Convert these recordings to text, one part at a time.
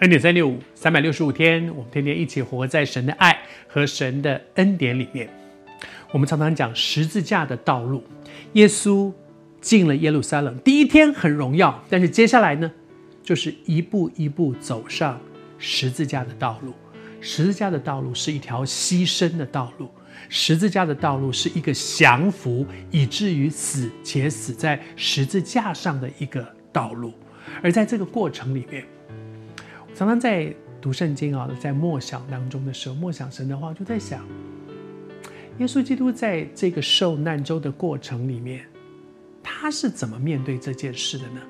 恩典三六五，三百六十五天，我们天天一起活在神的爱和神的恩典里面。我们常常讲十字架的道路，耶稣进了耶路撒冷，第一天很荣耀，但是接下来呢，就是一步一步走上十字架的道路。十字架的道路是一条牺牲的道路，十字架的道路是一个降服以至于死且死在十字架上的一个道路。而在这个过程里面，常常在读圣经啊，在默想当中的时候，默想神的话，就在想，耶稣基督在这个受难周的过程里面，他是怎么面对这件事的呢？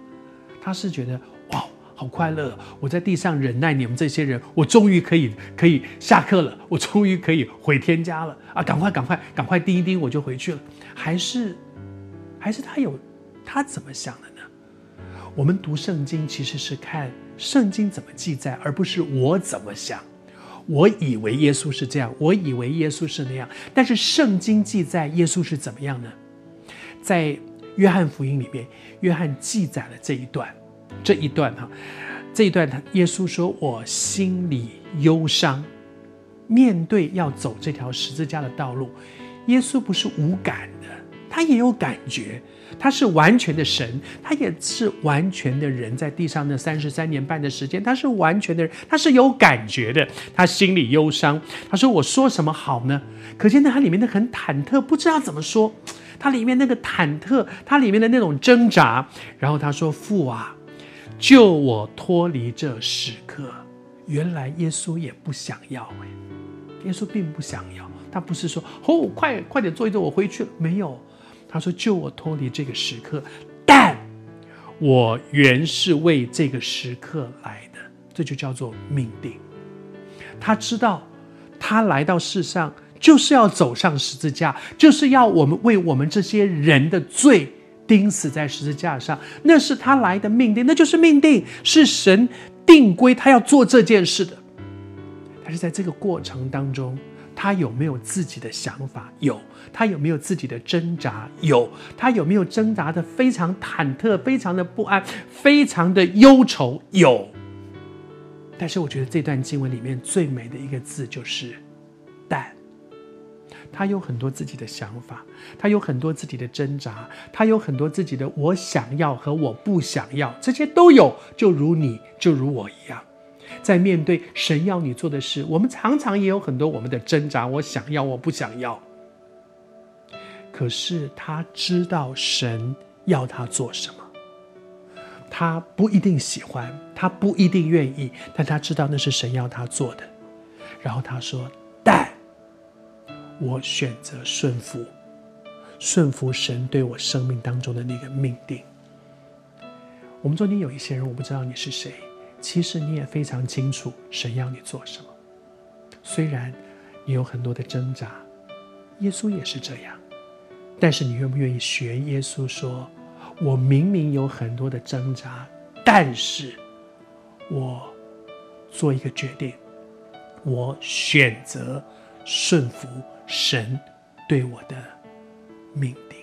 他是觉得哇，好快乐！我在地上忍耐你们这些人，我终于可以可以下课了，我终于可以回天家了啊！赶快赶快赶快叮一叮，我就回去了。还是还是他有他怎么想的呢？我们读圣经其实是看。圣经怎么记载，而不是我怎么想。我以为耶稣是这样，我以为耶稣是那样。但是圣经记载耶稣是怎么样呢？在约翰福音里边，约翰记载了这一段，这一段哈，这一段他耶稣说：“我心里忧伤，面对要走这条十字架的道路，耶稣不是无感的，他也有感觉。”他是完全的神，他也是完全的人，在地上那三十三年半的时间，他是完全的人，他是有感觉的，他心里忧伤。他说：“我说什么好呢？”可见呢他里面的很忐忑，不知道怎么说。他里面那个忐忑，他里面的那种挣扎。然后他说：“父啊，救我脱离这时刻。”原来耶稣也不想要，耶稣并不想要。他不是说：“哦，快快点坐一坐，我回去了。”没有。他说：“救我脱离这个时刻，但我原是为这个时刻来的，这就叫做命定。他知道，他来到世上就是要走上十字架，就是要我们为我们这些人的罪钉死在十字架上，那是他来的命定，那就是命定，是神定规，他要做这件事的。但是在这个过程当中。”他有没有自己的想法？有。他有没有自己的挣扎？有。他有没有挣扎得非常忐忑、非常的不安、非常的忧愁？有。但是我觉得这段经文里面最美的一个字就是“但”。他有很多自己的想法，他有很多自己的挣扎，他有很多自己的我想要和我不想要，这些都有。就如你，就如我一样。在面对神要你做的事，我们常常也有很多我们的挣扎。我想要，我不想要。可是他知道神要他做什么，他不一定喜欢，他不一定愿意，但他知道那是神要他做的。然后他说：“但我选择顺服，顺服神对我生命当中的那个命定。”我们中间有一些人，我不知道你是谁。其实你也非常清楚神要你做什么，虽然你有很多的挣扎，耶稣也是这样，但是你愿不愿意学耶稣说：“我明明有很多的挣扎，但是我做一个决定，我选择顺服神对我的命定。”